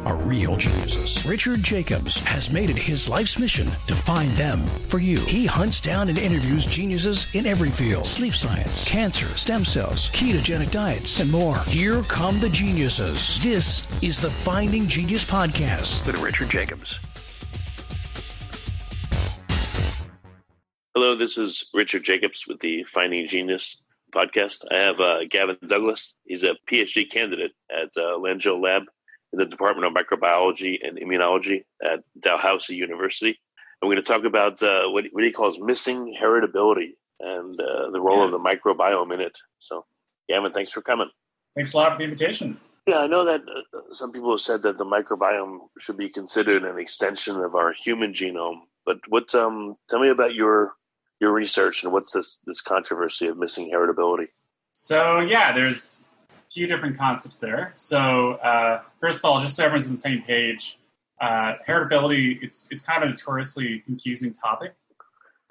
are real geniuses. Richard Jacobs has made it his life's mission to find them for you. He hunts down and interviews geniuses in every field sleep science, cancer, stem cells, ketogenic diets, and more. Here come the geniuses. This is the Finding Genius Podcast. With Richard Jacobs. Hello, this is Richard Jacobs with the Finding Genius podcast. I have uh, Gavin Douglas. He's a PhD candidate at uh, Lab in the Department of Microbiology and Immunology at Dalhousie University. And we're going to talk about uh, what, what he calls missing heritability and uh, the role of the microbiome in it. So, Gavin, thanks for coming. Thanks a lot for the invitation. Yeah, I know that uh, some people have said that the microbiome should be considered an extension of our human genome. But what? Um, tell me about your your research and what's this this controversy of missing heritability? So yeah, there's few different concepts there. So uh, first of all, just so everyone's on the same page, uh, heritability it's it's kind of a notoriously confusing topic,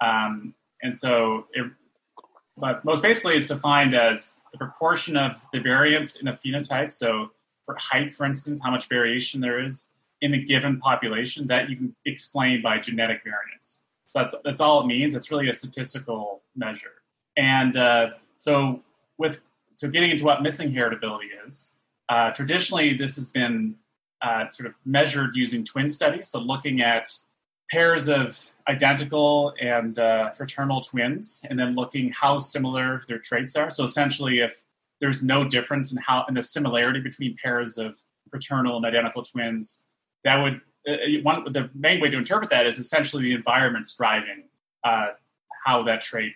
um, and so it, but most basically it's defined as the proportion of the variance in a phenotype. So for height, for instance, how much variation there is in a given population that you can explain by genetic variance. That's that's all it means. It's really a statistical measure. And uh, so with so getting into what missing heritability is, uh, traditionally this has been uh, sort of measured using twin studies. So looking at pairs of identical and uh, fraternal twins, and then looking how similar their traits are. So essentially, if there's no difference in how in the similarity between pairs of fraternal and identical twins, that would uh, one the main way to interpret that is essentially the environment's driving uh, how that trait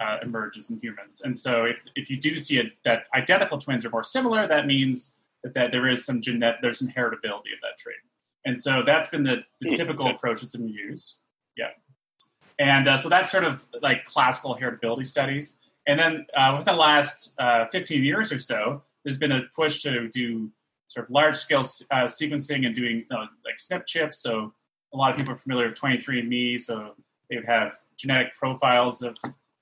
uh, emerges in humans. And so, if, if you do see it, that identical twins are more similar, that means that, that there is some genetic there's some heritability of that trait. And so that's been the, the typical approach that's been used. Yeah, and uh, so that's sort of like classical heritability studies. And then uh, within the last uh, 15 years or so, there's been a push to do sort of large scale uh, sequencing and doing uh, like SNP chips. So a lot of people are familiar with 23andMe. So they would have genetic profiles of,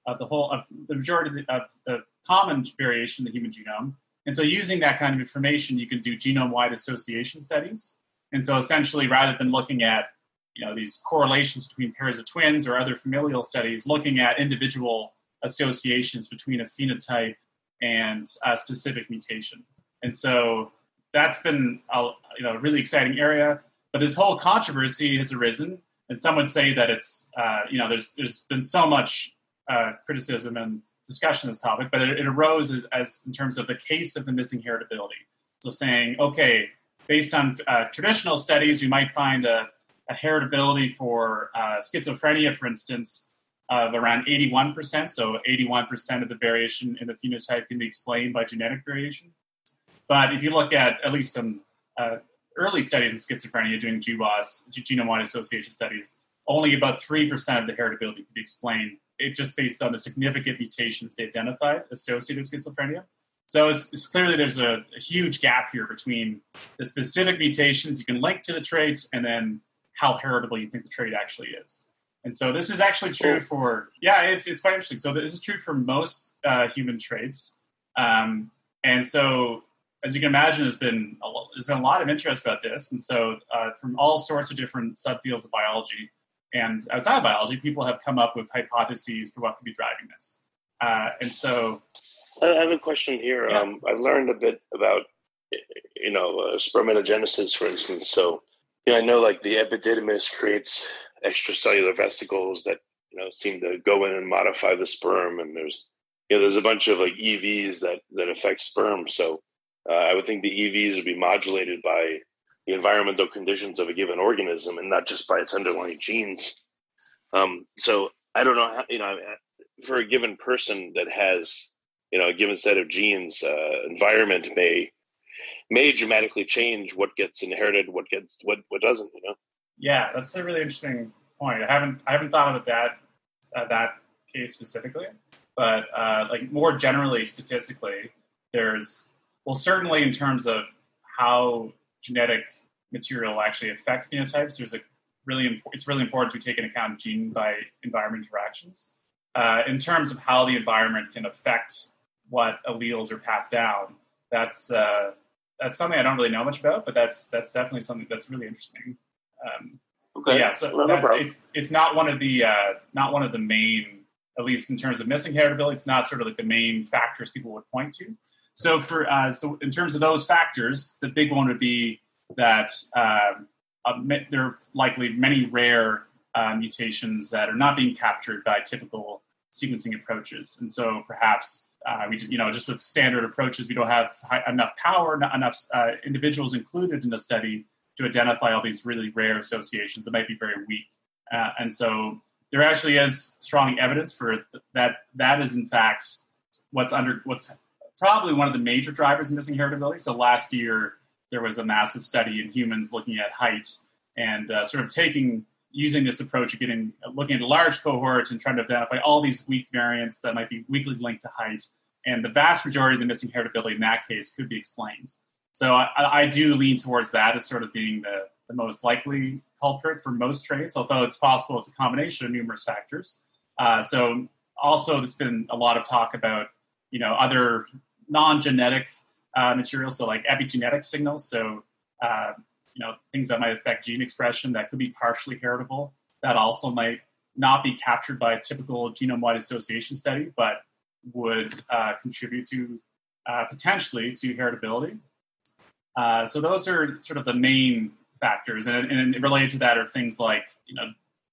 of the whole of the majority of the, of the common variation in the human genome. And so using that kind of information, you can do genome wide association studies. And so essentially, rather than looking at you know these correlations between pairs of twins or other familial studies, looking at individual associations between a phenotype and a specific mutation. And so that's been a you know really exciting area. But this whole controversy has arisen, and some would say that it's uh, you know there's there's been so much uh, criticism and discussion on this topic, but it, it arose as, as, in terms of the case of the missing heritability. So saying, okay, based on uh, traditional studies, we might find a, a heritability for uh, schizophrenia, for instance, of around 81%. So 81% of the variation in the phenotype can be explained by genetic variation. But if you look at at least some uh, early studies in schizophrenia doing GWAS, genome-wide association studies, only about 3% of the heritability can be explained it just based on the significant mutations they identified associated with schizophrenia. So it's, it's clearly there's a, a, huge gap here between the specific mutations you can link to the trait and then how heritable you think the trait actually is. And so this is actually true for yeah, it's it's quite interesting. So this is true for most uh, human traits, um, and so as you can imagine, there's been a, there's been a lot of interest about this, and so uh, from all sorts of different subfields of biology and outside of biology, people have come up with hypotheses for what could be driving this. Uh, and so, I have a question here. Yeah. Um, I've learned a bit about, you know, uh, spermatogenesis, for instance. So, yeah, I know like the epididymis creates extracellular vesicles that you know seem to go in and modify the sperm, and there's you know there's a bunch of like EVs that that affect sperm. So, uh, I would think the EVs would be modulated by the environmental conditions of a given organism and not just by its underlying genes. Um, so I don't know how, you know, for a given person that has, you know, a given set of genes, uh, environment may, may dramatically change what gets inherited, what gets, what, what doesn't, you know? Yeah, that's a really interesting point. I haven't, I haven't thought about that, uh, that case specifically, but uh, like more generally statistically, there's, well, certainly in terms of how genetic material actually affect phenotypes, there's a really imp- it's really important to take into account gene by environment interactions. Uh, in terms of how the environment can affect what alleles are passed down, that's uh, that's something I don't really know much about, but that's that's definitely something that's really interesting. Um, Okay. yeah, so No, no that's, it's it's not one of the uh, not one of the main, at least in terms of missing heritability. It's not sort of like the main factors people would point to. So for uh, so in terms of those factors, the big one would be that um, uh, there are likely many rare uh, mutations that are not being captured by typical sequencing approaches, and so perhaps uh, we just you know just with standard approaches, we don't have high, enough power, not enough uh, individuals included in the study to identify all these really rare associations that might be very weak. Uh, and so there actually is strong evidence for that. That is in fact what's under what's probably one of the major drivers of missing heritability. So last year there was a massive study in humans looking at height and uh, sort of taking using this approach of getting looking at large cohorts and trying to identify all these weak variants that might be weakly linked to height. And the vast majority of the missing heritability in that case could be explained. So I, I do lean towards that as sort of being the, the most likely culprit for most traits, although it's possible it's a combination of numerous factors. Uh, so also there's been a lot of talk about you know other non-genetic uh, materials, so like epigenetic signals. So uh, you know things that might affect gene expression that could be partially heritable. That also might not be captured by a typical genome-wide association study, but would uh, contribute to uh, potentially to heritability. Uh, so those are sort of the main factors, and, and related to that are things like you know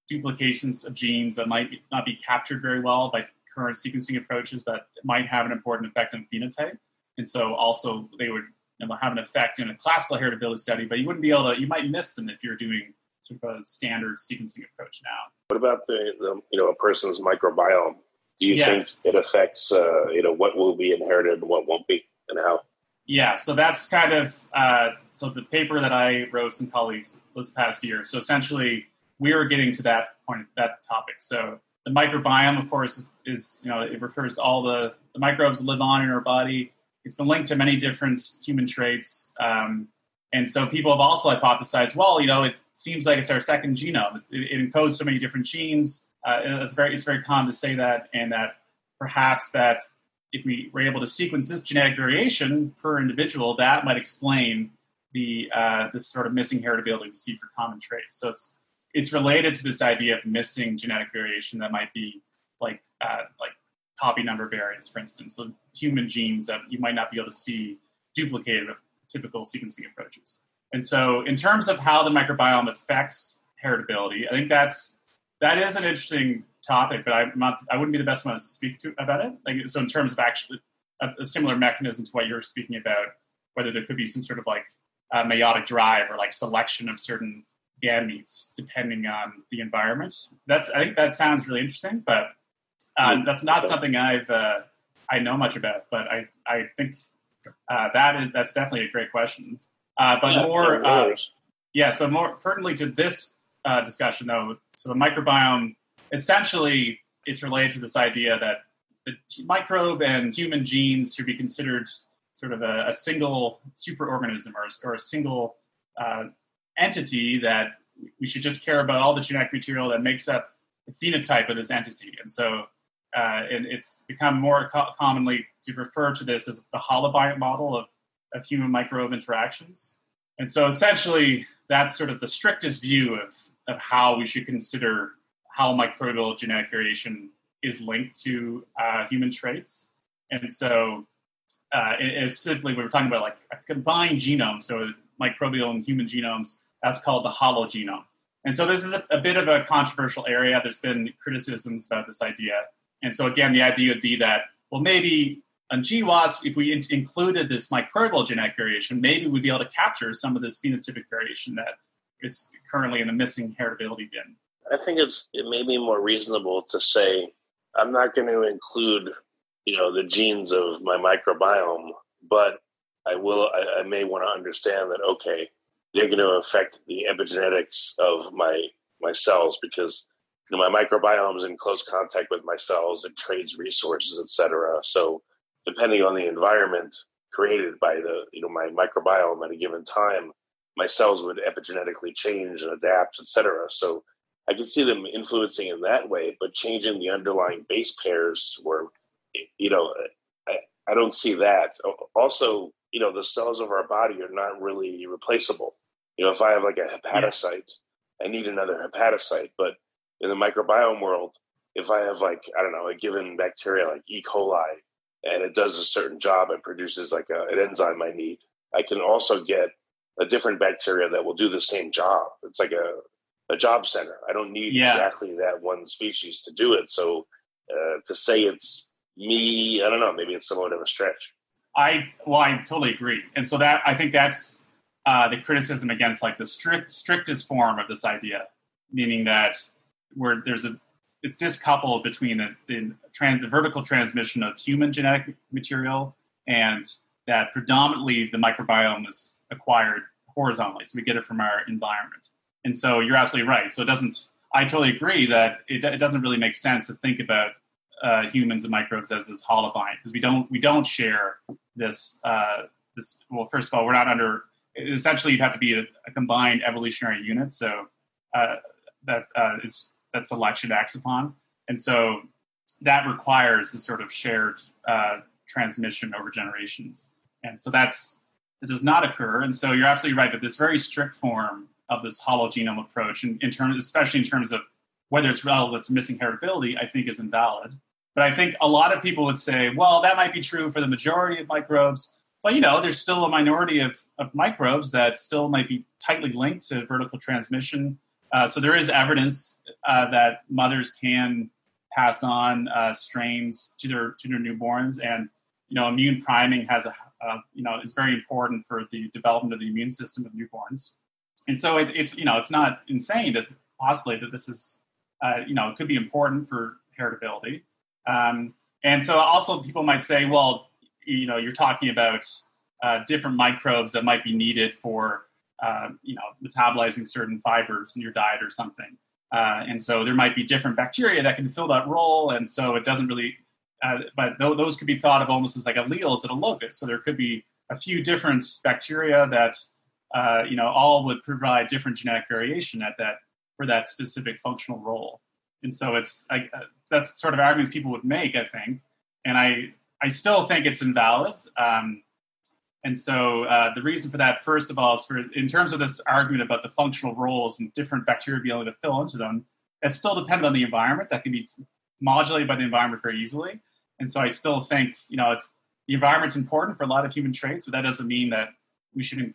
duplications of genes that might not be captured very well by current sequencing approaches, but might have an important effect on phenotype. And so also they would you know, have an effect in a classical heritability study, but you wouldn't be able to. You might miss them if you're doing sort of a standard sequencing approach now. What about the, the you know a person's microbiome? Do you Yes. think it affects uh, you know what will be inherited and what won't be, and how? Yeah, so that's kind of uh, so the paper that I wrote with some colleagues this past year. So essentially, we were getting to that point, that topic. So the microbiome, of course, is, you know it refers to all the, the microbes that live on in our body. It's been linked to many different human traits, um, and so people have also hypothesized, well, you know, it seems like it's our second genome. It's, it, it encodes so many different genes. Uh, it's very it's very common to say that, and that perhaps that if we were able to sequence this genetic variation per individual, that might explain the uh, this sort of missing heritability we see for common traits. So it's it's related to this idea of missing genetic variation that might be like uh, like copy number variants, for instance, so human genes that you might not be able to see duplicated with typical sequencing approaches. And so, in terms of how the microbiome affects heritability, I think that's that is an interesting topic, but I'm not, I wouldn't be the best one to speak to about it. Like, so in terms of actually a, a similar mechanism to what you're speaking about, whether there could be some sort of like uh, meiotic drive or like selection of certain gametes depending on the environment. That's I think that sounds really interesting, but uh, that's not something I've uh, I know much about. But I I think uh, that is that's definitely a great question. Uh, but more uh, yeah, so more pertinently to this uh, discussion, though, so the microbiome essentially it's related to this idea that the microbe and human genes should be considered sort of a, a single superorganism or, or a single uh, entity that we should just care about all the genetic material that makes up the phenotype of this entity. And so uh, and it's become more co- commonly to refer to this as the holobiont model of, of human microbe interactions. And so essentially, that's sort of the strictest view of, of how we should consider how microbial genetic variation is linked to uh, human traits. And so, uh, and- specifically, we were talking about like a combined genome, so microbial and human genomes, that's called the hologenome. And so, this is a, a bit of a controversial area. There's been criticisms about this idea. And so, again, the idea would be that, well, maybe on GWAS, if we in- included this microbial genetic variation, maybe we'd be able to capture some of this phenotypic variation that is currently in the missing heritability bin. I think it's it may be more reasonable to say I'm not going to include you know the genes of my microbiome, but I will. I, I may want to understand that okay, they're going to affect the epigenetics of my my cells because you know, my microbiome is in close contact with my cells. It trades resources, etc. So depending on the environment, created by the you know my microbiome at a given time, my cells would epigenetically change and adapt, etc. So I can see them influencing in that way, but changing the underlying base pairs where you know I, I don't see that. Also, you know the cells of our body are not really replaceable. You know, if I have like a hepatocyte, I need another hepatocyte. But in the microbiome world, if I have like I don't know a given bacteria like E. coli, and it does a certain job and produces like a, an enzyme I need, I can also get a different bacteria that will do the same job. It's like a a job center. I don't need yeah. exactly that one species to do it. So uh, to say it's me, I don't know. Maybe it's somewhat of a stretch. I well, I totally agree, and so that I think that's uh, the criticism against like the strict strictest form of this idea, meaning that where there's a it's discoupled between the the, trans, the vertical transmission of human genetic material and that predominantly the microbiome is acquired horizontally, so we get it from our environment. And so you're absolutely right. So it doesn't. I totally agree that it, it doesn't really make sense to think about uh, humans and microbes as this holobiont because we don't we don't share this uh, this. Well, first of all, we're not under. Essentially, you'd have to be a, a combined evolutionary unit. So uh, that uh, is that selection acts upon, and so that requires this sort of shared uh, transmission over generations. And so that's it does not occur. And so you're absolutely right that this very strict form of this hologenome approach, in, in terms, especially in terms of whether it's relevant to missing heritability, I think is invalid. But I think a lot of people would say, well, that might be true for the majority of microbes. But you know, there's still a minority of, of microbes that still might be tightly linked to vertical transmission. Uh, so there is evidence uh, that mothers can pass on uh, strains to their to their newborns, and you know, immune priming has a you know is very important for the development of the immune system of newborns. And so it, it's you know it's not insane to postulate that this is uh, you know it could be important for heritability. Um, and so also people might say, well, you know, you're talking about uh, different microbes that might be needed for, uh, you know, metabolizing certain fibers in your diet or something. Uh, and so there might be different bacteria that can fill that role. And so it doesn't really, uh, but th- those could be thought of almost as like alleles at a locus. So there could be a few different bacteria that, uh, you know, all would provide different genetic variation at that for that specific functional role. And so it's I, uh, that's sort of arguments people would make, I think, and I I still think it's invalid. Um, and so uh, the reason for that, first of all, is for in terms of this argument about the functional roles and different bacteria being able to fill into them, it's still dependent on the environment. That can be modulated by the environment very easily. And so I still think you know it's the environment's important for a lot of human traits, but that doesn't mean that we shouldn't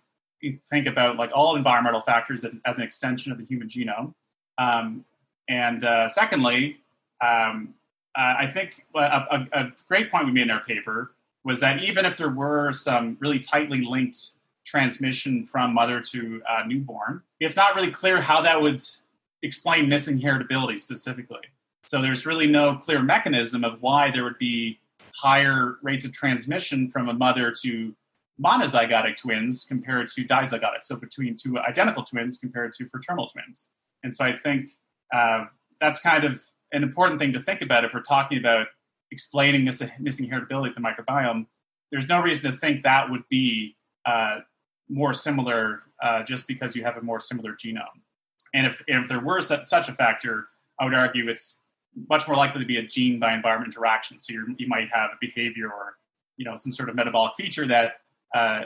think about like all environmental factors as, as an extension of the human genome. Um, and uh, secondly, um, uh, I think a, a, a, great point we made in our paper was that even if there were some really tightly linked transmission from mother to uh, newborn, it's not really clear how that would explain missing heritability specifically. So there's really no clear mechanism of why there would be higher rates of transmission from a mother to monozygotic twins compared to dizygotic, so between two identical twins compared to fraternal twins. And so I think uh, that's kind of an important thing to think about if we're talking about explaining this missing heritability of the microbiome. There's no reason to think that would be uh, more similar uh, just because you have a more similar genome. And if, and if there were such a factor, I would argue it's much more likely to be a gene by environment interaction. So you might have a behavior or you know some sort of metabolic feature that uh,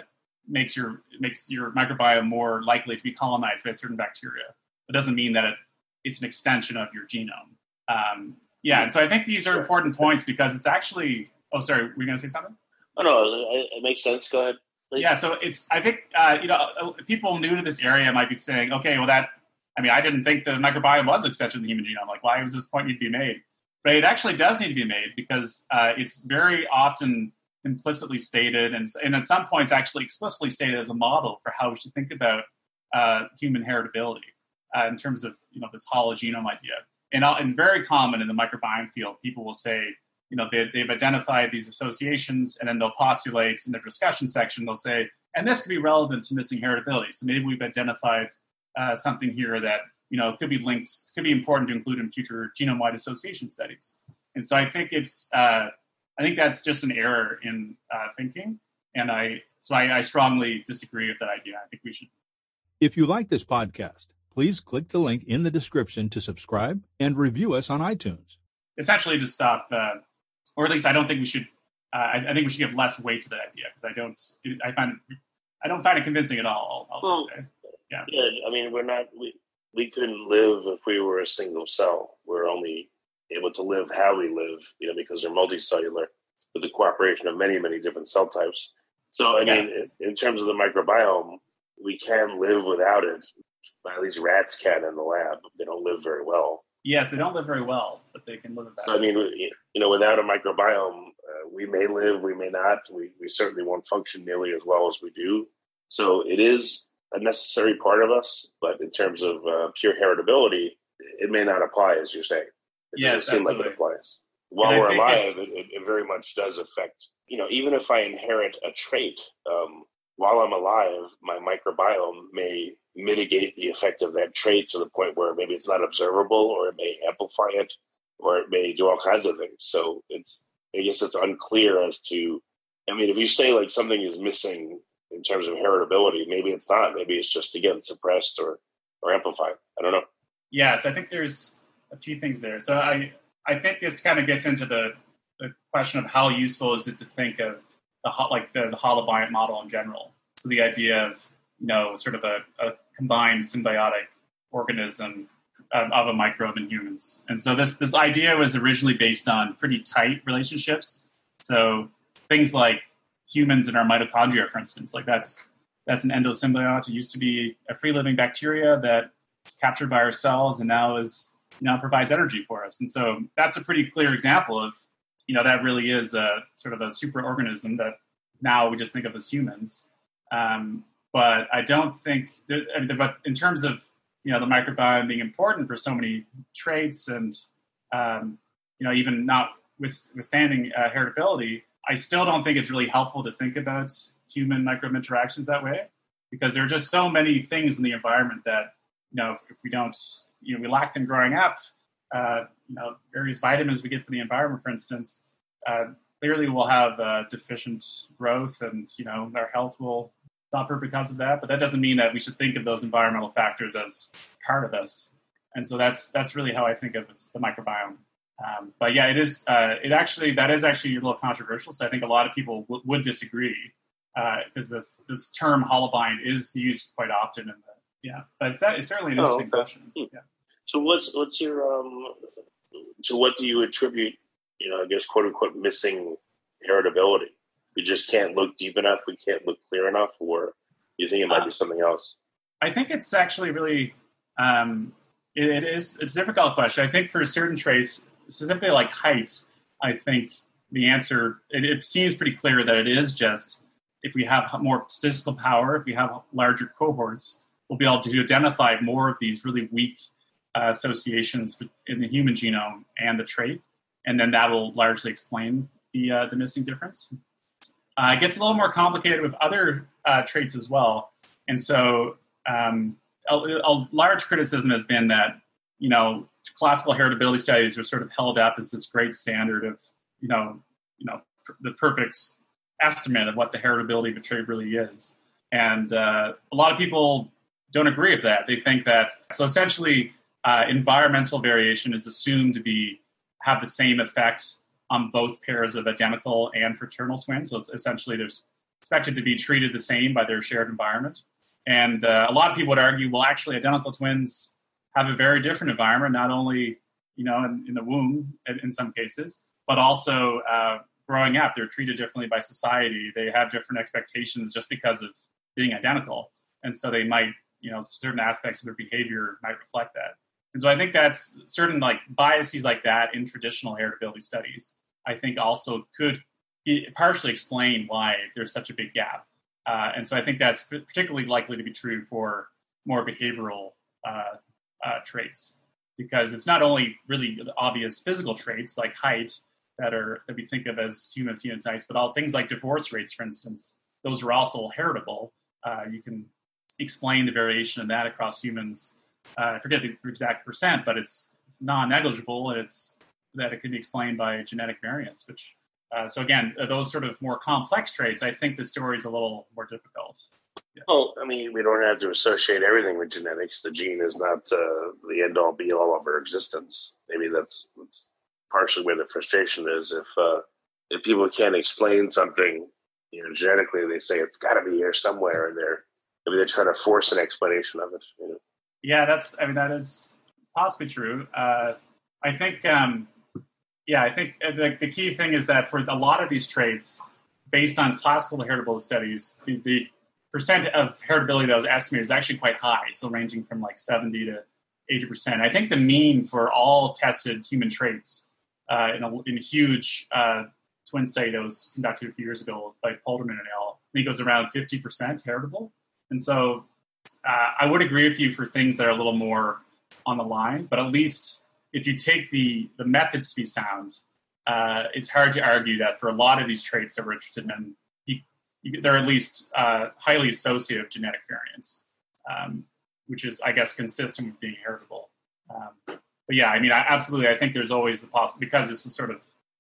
makes your makes your microbiome more likely to be colonized by certain bacteria. It doesn't mean that it, it's an extension of your genome. Um, yeah, and so I think these are important points because it's actually. Oh, sorry, were you going to say something? Oh no, it makes sense. Go ahead. Please. Yeah, so it's. I think uh, you know uh, people new to this area might be saying, okay, well that. I mean, I didn't think the microbiome was extension of the human genome. Like, why was this point need to be made? But it actually does need to be made because uh, it's very often implicitly stated, and, and at some points actually explicitly stated as a model for how we should think about uh, human heritability uh, in terms of you know this hologenome idea. And, uh, and very common in the microbiome field, people will say, you know, they, they've identified these associations, and then they'll postulate in their discussion section, they'll say, and this could be relevant to missing heritability. So maybe we've identified uh, something here that you know could be linked, could be important to include in future genome-wide association studies. And so I think it's uh, I think that's just an error in uh, thinking. And I so I, I strongly disagree with that idea. I think we should. If you like this podcast, please click the link in the description to subscribe and review us on iTunes. Essentially, to stop, uh, or at least I don't think we should. Uh, I, I, think we should give less weight to that idea because I don't. I find I don't find it convincing at all. I'll, I'll well, just say. Yeah. yeah. I mean, we're not. We, we couldn't live if we were a single cell. We're only able to live how we live, you know, because they're multicellular with the cooperation of many, many different cell types. So, I yeah. mean, in, in terms of the microbiome, we can live without it. At least rats can in the lab. They don't live very well. Yes, they don't live very well, but they can live. So, I mean, you know, without a microbiome, uh, we may live, we may not. We, we certainly won't function nearly as well as we do. So, it is a necessary part of us, but in terms of uh, pure heritability, it may not apply, as you're saying. It yes, doesn't seem absolutely. like it applies. While we're alive, it, it, very much does affect. You know, even if I inherit a trait, um, while I'm alive, my microbiome may mitigate the effect of that trait to the point where maybe it's not observable, or it may amplify it, or it may do all kinds of things. So it's, I guess, it's unclear as to. I mean, if you say like something is missing in terms of heritability. Maybe it's not. Maybe it's just again suppressed or or amplified. I don't know. Yeah, so I think there's a few things there. So I I think this kind of gets into the, the question of how useful is it to think of the like the, the holobiont model in general. So the idea of you know sort of a, a combined symbiotic organism of, of, a microbe in humans. And so this this idea was originally based on pretty tight relationships. So things like humans and our mitochondria, for instance. Like that's that's an endosymbiote. It used to be a free living bacteria that is captured by our cells and now is now provides energy for us. And so that's a pretty clear example of you know that really is a sort of a super organism that now we just think of as humans. Um, but I don't think, that, but in terms of you know the microbiome being important for so many traits and um, you know even not withstanding uh, heritability, I still don't think it's really helpful to think about human microbe interactions that way because there are just so many things in the environment that you know if we don't you know we lack them growing up uh, you know various vitamins we get from the environment for instance uh, clearly we'll have uh, deficient growth and you know our health will suffer because of that but that doesn't mean that we should think of those environmental factors as part of us and so that's that's really how i think of this, the microbiome um, but yeah, it is. Uh, it actually that is actually a little controversial. So I think a lot of people w- would disagree because uh, this this term holobiont is used quite often in the yeah. But it's, it's certainly an interesting oh, okay. question. Hmm. Yeah. So what's what's your um? So what do you attribute? You know, I guess quote unquote missing heritability. We just can't look deep enough. We can't look clear enough, or you think it might uh, be something else? I think it's actually really um, it, it is it's a difficult question. I think for certain traits, specifically like height, I think the answer it, it, seems pretty clear that it is just if we have more statistical power, if we have larger cohorts, we'll be able to identify more of these really weak uh, associations in the human genome and the trait, and then that will largely explain the uh, the missing difference. Uh, it gets a little more complicated with other uh, traits as well, and so um, a, a large criticism has been that you know classical heritability studies are sort of held up as this great standard of, you know, you know, pr- the perfect estimate of what the heritability of a trait really is. And uh, a lot of people don't agree with that. They think that so essentially uh, environmental variation is assumed to be have the same effect on both pairs of identical and fraternal twins. So essentially, they're expected to be treated the same by their shared environment. And uh, a lot of people would argue, well, actually, identical twins have a very different environment, not only you know in, in the womb in, in, some cases, but also uh, growing up. They're treated differently by society. They have different expectations just because of being identical, and so they might you know certain aspects of their behavior might reflect that. And so I think that's certain like biases like that in traditional heritability studies. I think also could partially explain why there's such a big gap. Uh, and so I think that's particularly likely to be true for more behavioral uh, uh, traits because it's not only really obvious physical traits like height that are that we think of as human phenotypes, but all things like divorce rates, for instance, those are also heritable. Uh, you can explain the variation in that across humans. Uh, I forget the exact percent, but it's it's non-negligible, and it's that it can be explained by genetic variants, which Uh, so again, uh, those sort of more complex traits, I think the story is a little more difficult. Well, I mean, we don't have to associate everything with genetics. The gene is not uh, the end all be all of our existence. Maybe that's, that's partially where the frustration is. If uh, if people can't explain something, you know, genetically, they say it's got to be here somewhere, and they're maybe they're trying to force an explanation of it. You know? Yeah, that's. I mean, that is possibly true. Uh, I think. Um, yeah, I think uh, the, the key thing is that for a lot of these traits, based on classical heritability studies, the, the percent of heritability that was estimated is actually quite high, so ranging from like 70 to 80%. I think the mean for all tested human traits uh, in, a, in, a, huge uh, twin study that was conducted a few years ago by Polderman and al. I think it was around 50% heritable. And so uh, I would agree with you for things that are a little more on the line, but at least if you take the, the methods to be sound, uh, it's hard to argue that for a lot of these traits that we're interested in, you, you, they're at least uh, highly associative genetic variants, um, which is, I guess, consistent with being heritable. Um, but yeah, I mean, I, absolutely, I think there's always the possibility because this is sort of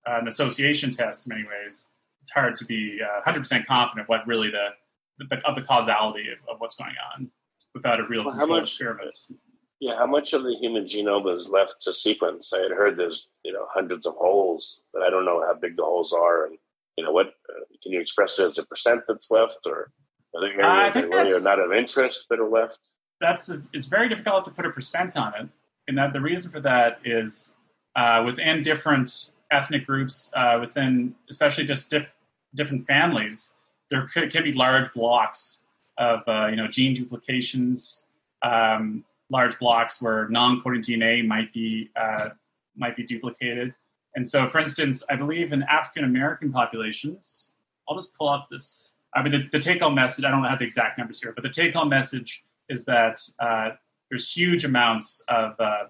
uh, an association test in many ways. It's hard to be uh, 100% confident what really the, the, of the causality of, of, what's going on without a real well, controlled much, experiment. Yeah, how much of the human genome is left to sequence? I had heard there's you know hundreds of holes, but I don't know how big the holes are, and you know what? Uh, can you express it as a percent that's left, or are there areas that really are not of interest that are left? That's a, it's very difficult to put a percent on it, and that the reason for that is uh, within different ethnic groups uh, within, especially just diff- different families, there could, can be large blocks of uh, you know gene duplications, um, large blocks where non-coding DNA might be uh, might be duplicated. And so, for instance, I believe in African American populations, I'll just pull up this. I mean, the, the take-home message. I don't have the exact numbers here, but the take-home message is that uh, there's huge amounts of uh,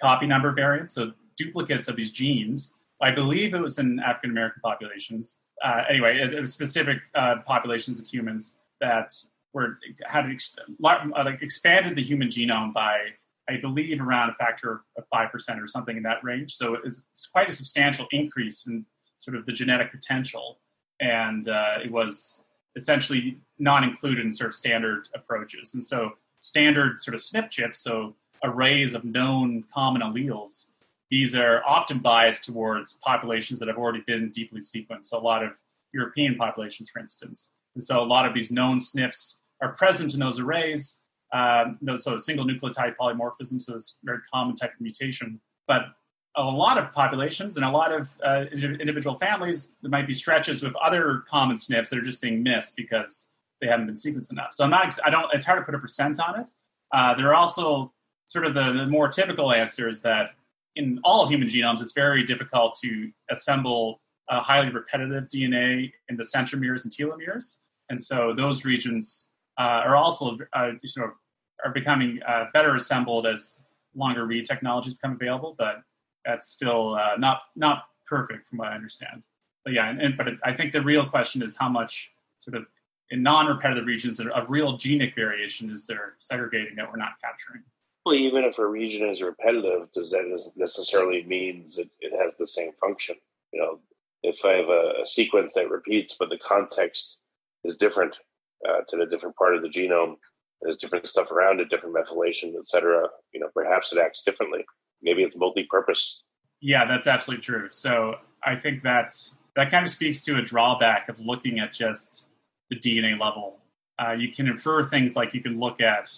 copy number variants, so duplicates of these genes I believe it was in African American populations. Uh, anyway, it, it, was specific uh, populations of humans that were had ex- uh, like expanded the human genome by, I believe, around a factor of five percent or something in that range. So it's, it's, quite a substantial increase in sort of the genetic potential, and uh, it was essentially not included in sort of standard approaches. And so standard sort of SNP chips, so arrays of known common alleles these are often biased towards populations that have already been deeply sequenced. So a lot of European populations, for instance. And so a lot of these known SNPs are present in those arrays. Um, so single nucleotide polymorphism, so this very common type of mutation. But a lot of populations and a lot of uh, individual families, there might be stretches with other common SNPs that are just being missed because they haven't been sequenced enough. So I'm not, I don't, it's hard to put a percent on it. Uh, there are also sort of the, the more typical answers that in all human genomes, it's very difficult to assemble highly repetitive DNA in the centromeres and telomeres, and so those regions uh, are also uh, sort of are becoming uh, better assembled as longer read technologies become available, but that's still uh, not not perfect from what I understand. But yeah, and, and but it, I think the real question is how much sort of in non-repetitive regions of real genic variation is there segregating that we're not capturing. Even if a region is repetitive, does that necessarily mean that it has the same function? You know, if I have a, a sequence that repeats, but the context is different uh, to the different part of the genome, there's different stuff around it, different methylation, et cetera. You know, perhaps it acts differently. Maybe it's multi-purpose. Yeah, that's absolutely true. So I think that's that kind of speaks to a drawback of looking at just the DNA level. Uh, you can infer things like you can look at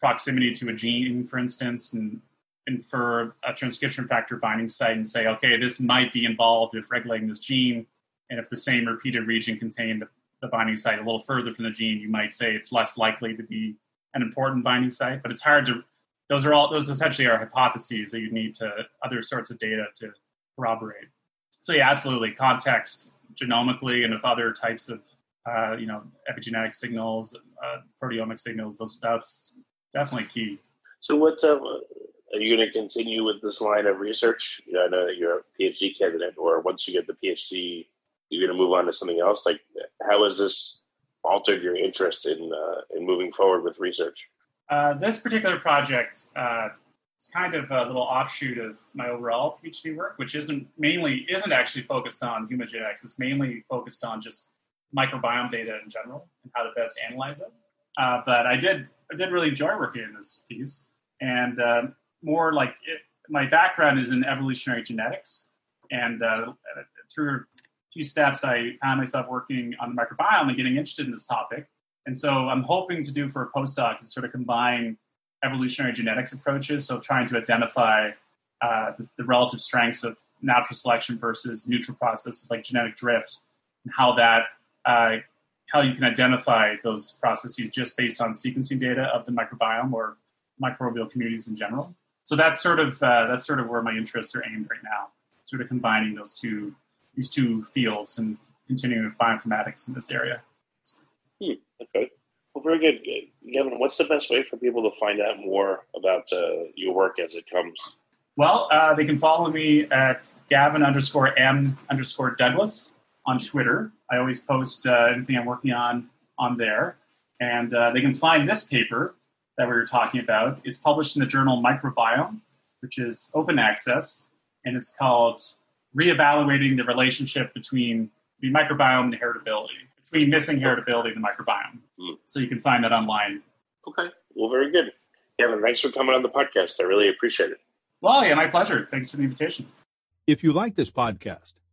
proximity to a gene, for instance, and infer a transcription factor binding site and say, okay, this might be involved with regulating this gene. And if the same repeated region contained the, the binding site a little further from the gene, you might say it's less likely to be an important binding site. But it's hard to, those are all, those essentially are hypotheses that you need to, other sorts of data to corroborate. So yeah, absolutely. Context genomically and with other types of, uh, you know, epigenetic signals, uh, proteomic signals, those, that's definitely key. So, what's up? Are you going to continue with this line of research? You know, I know that you're a PhD candidate, or once you get the PhD, you're going to move on to something else. Like, how has this altered your interest in uh, in moving forward with research? Uh, this particular project, uh, it's kind of a little offshoot of my overall PhD work, which isn't mainly isn't actually focused on human genetics. It's mainly focused on just microbiome data in general and how to best analyze it. Uh, but I did I did really enjoy working in this piece, and uh, more like it, my background is in evolutionary genetics, and uh, through a few steps, I found myself working on the microbiome and getting interested in this topic. And so I'm hoping to do for a postdoc is sort of combine evolutionary genetics approaches, so trying to identify uh, the, the, relative strengths of natural selection versus neutral processes like genetic drift, and how that uh, how you can identify those processes just based on sequencing data of the microbiome or microbial communities in general. So that's sort of uh, that's sort of where my interests are aimed right now, sort of combining those two these two fields and continuing with bioinformatics in this area. Hmm, okay. Well, very good. Gavin, what's the best way for people to find out more about uh, your work as it comes? Well, uh, they can follow me at Gavin underscore M underscore Douglas on Twitter. I always post uh, anything I'm working on on there. And uh, they can find this paper that we were talking about. It's published in the journal Microbiome, which is open access, and it's called Reevaluating the Relationship Between the Microbiome and Heritability between missing heritability and the microbiome. Mm. So you can find that online. Okay. Well, very good. Kevin, thanks for coming on the podcast. I really appreciate it. Well, yeah, my pleasure. Thanks for the invitation. If you like this podcast,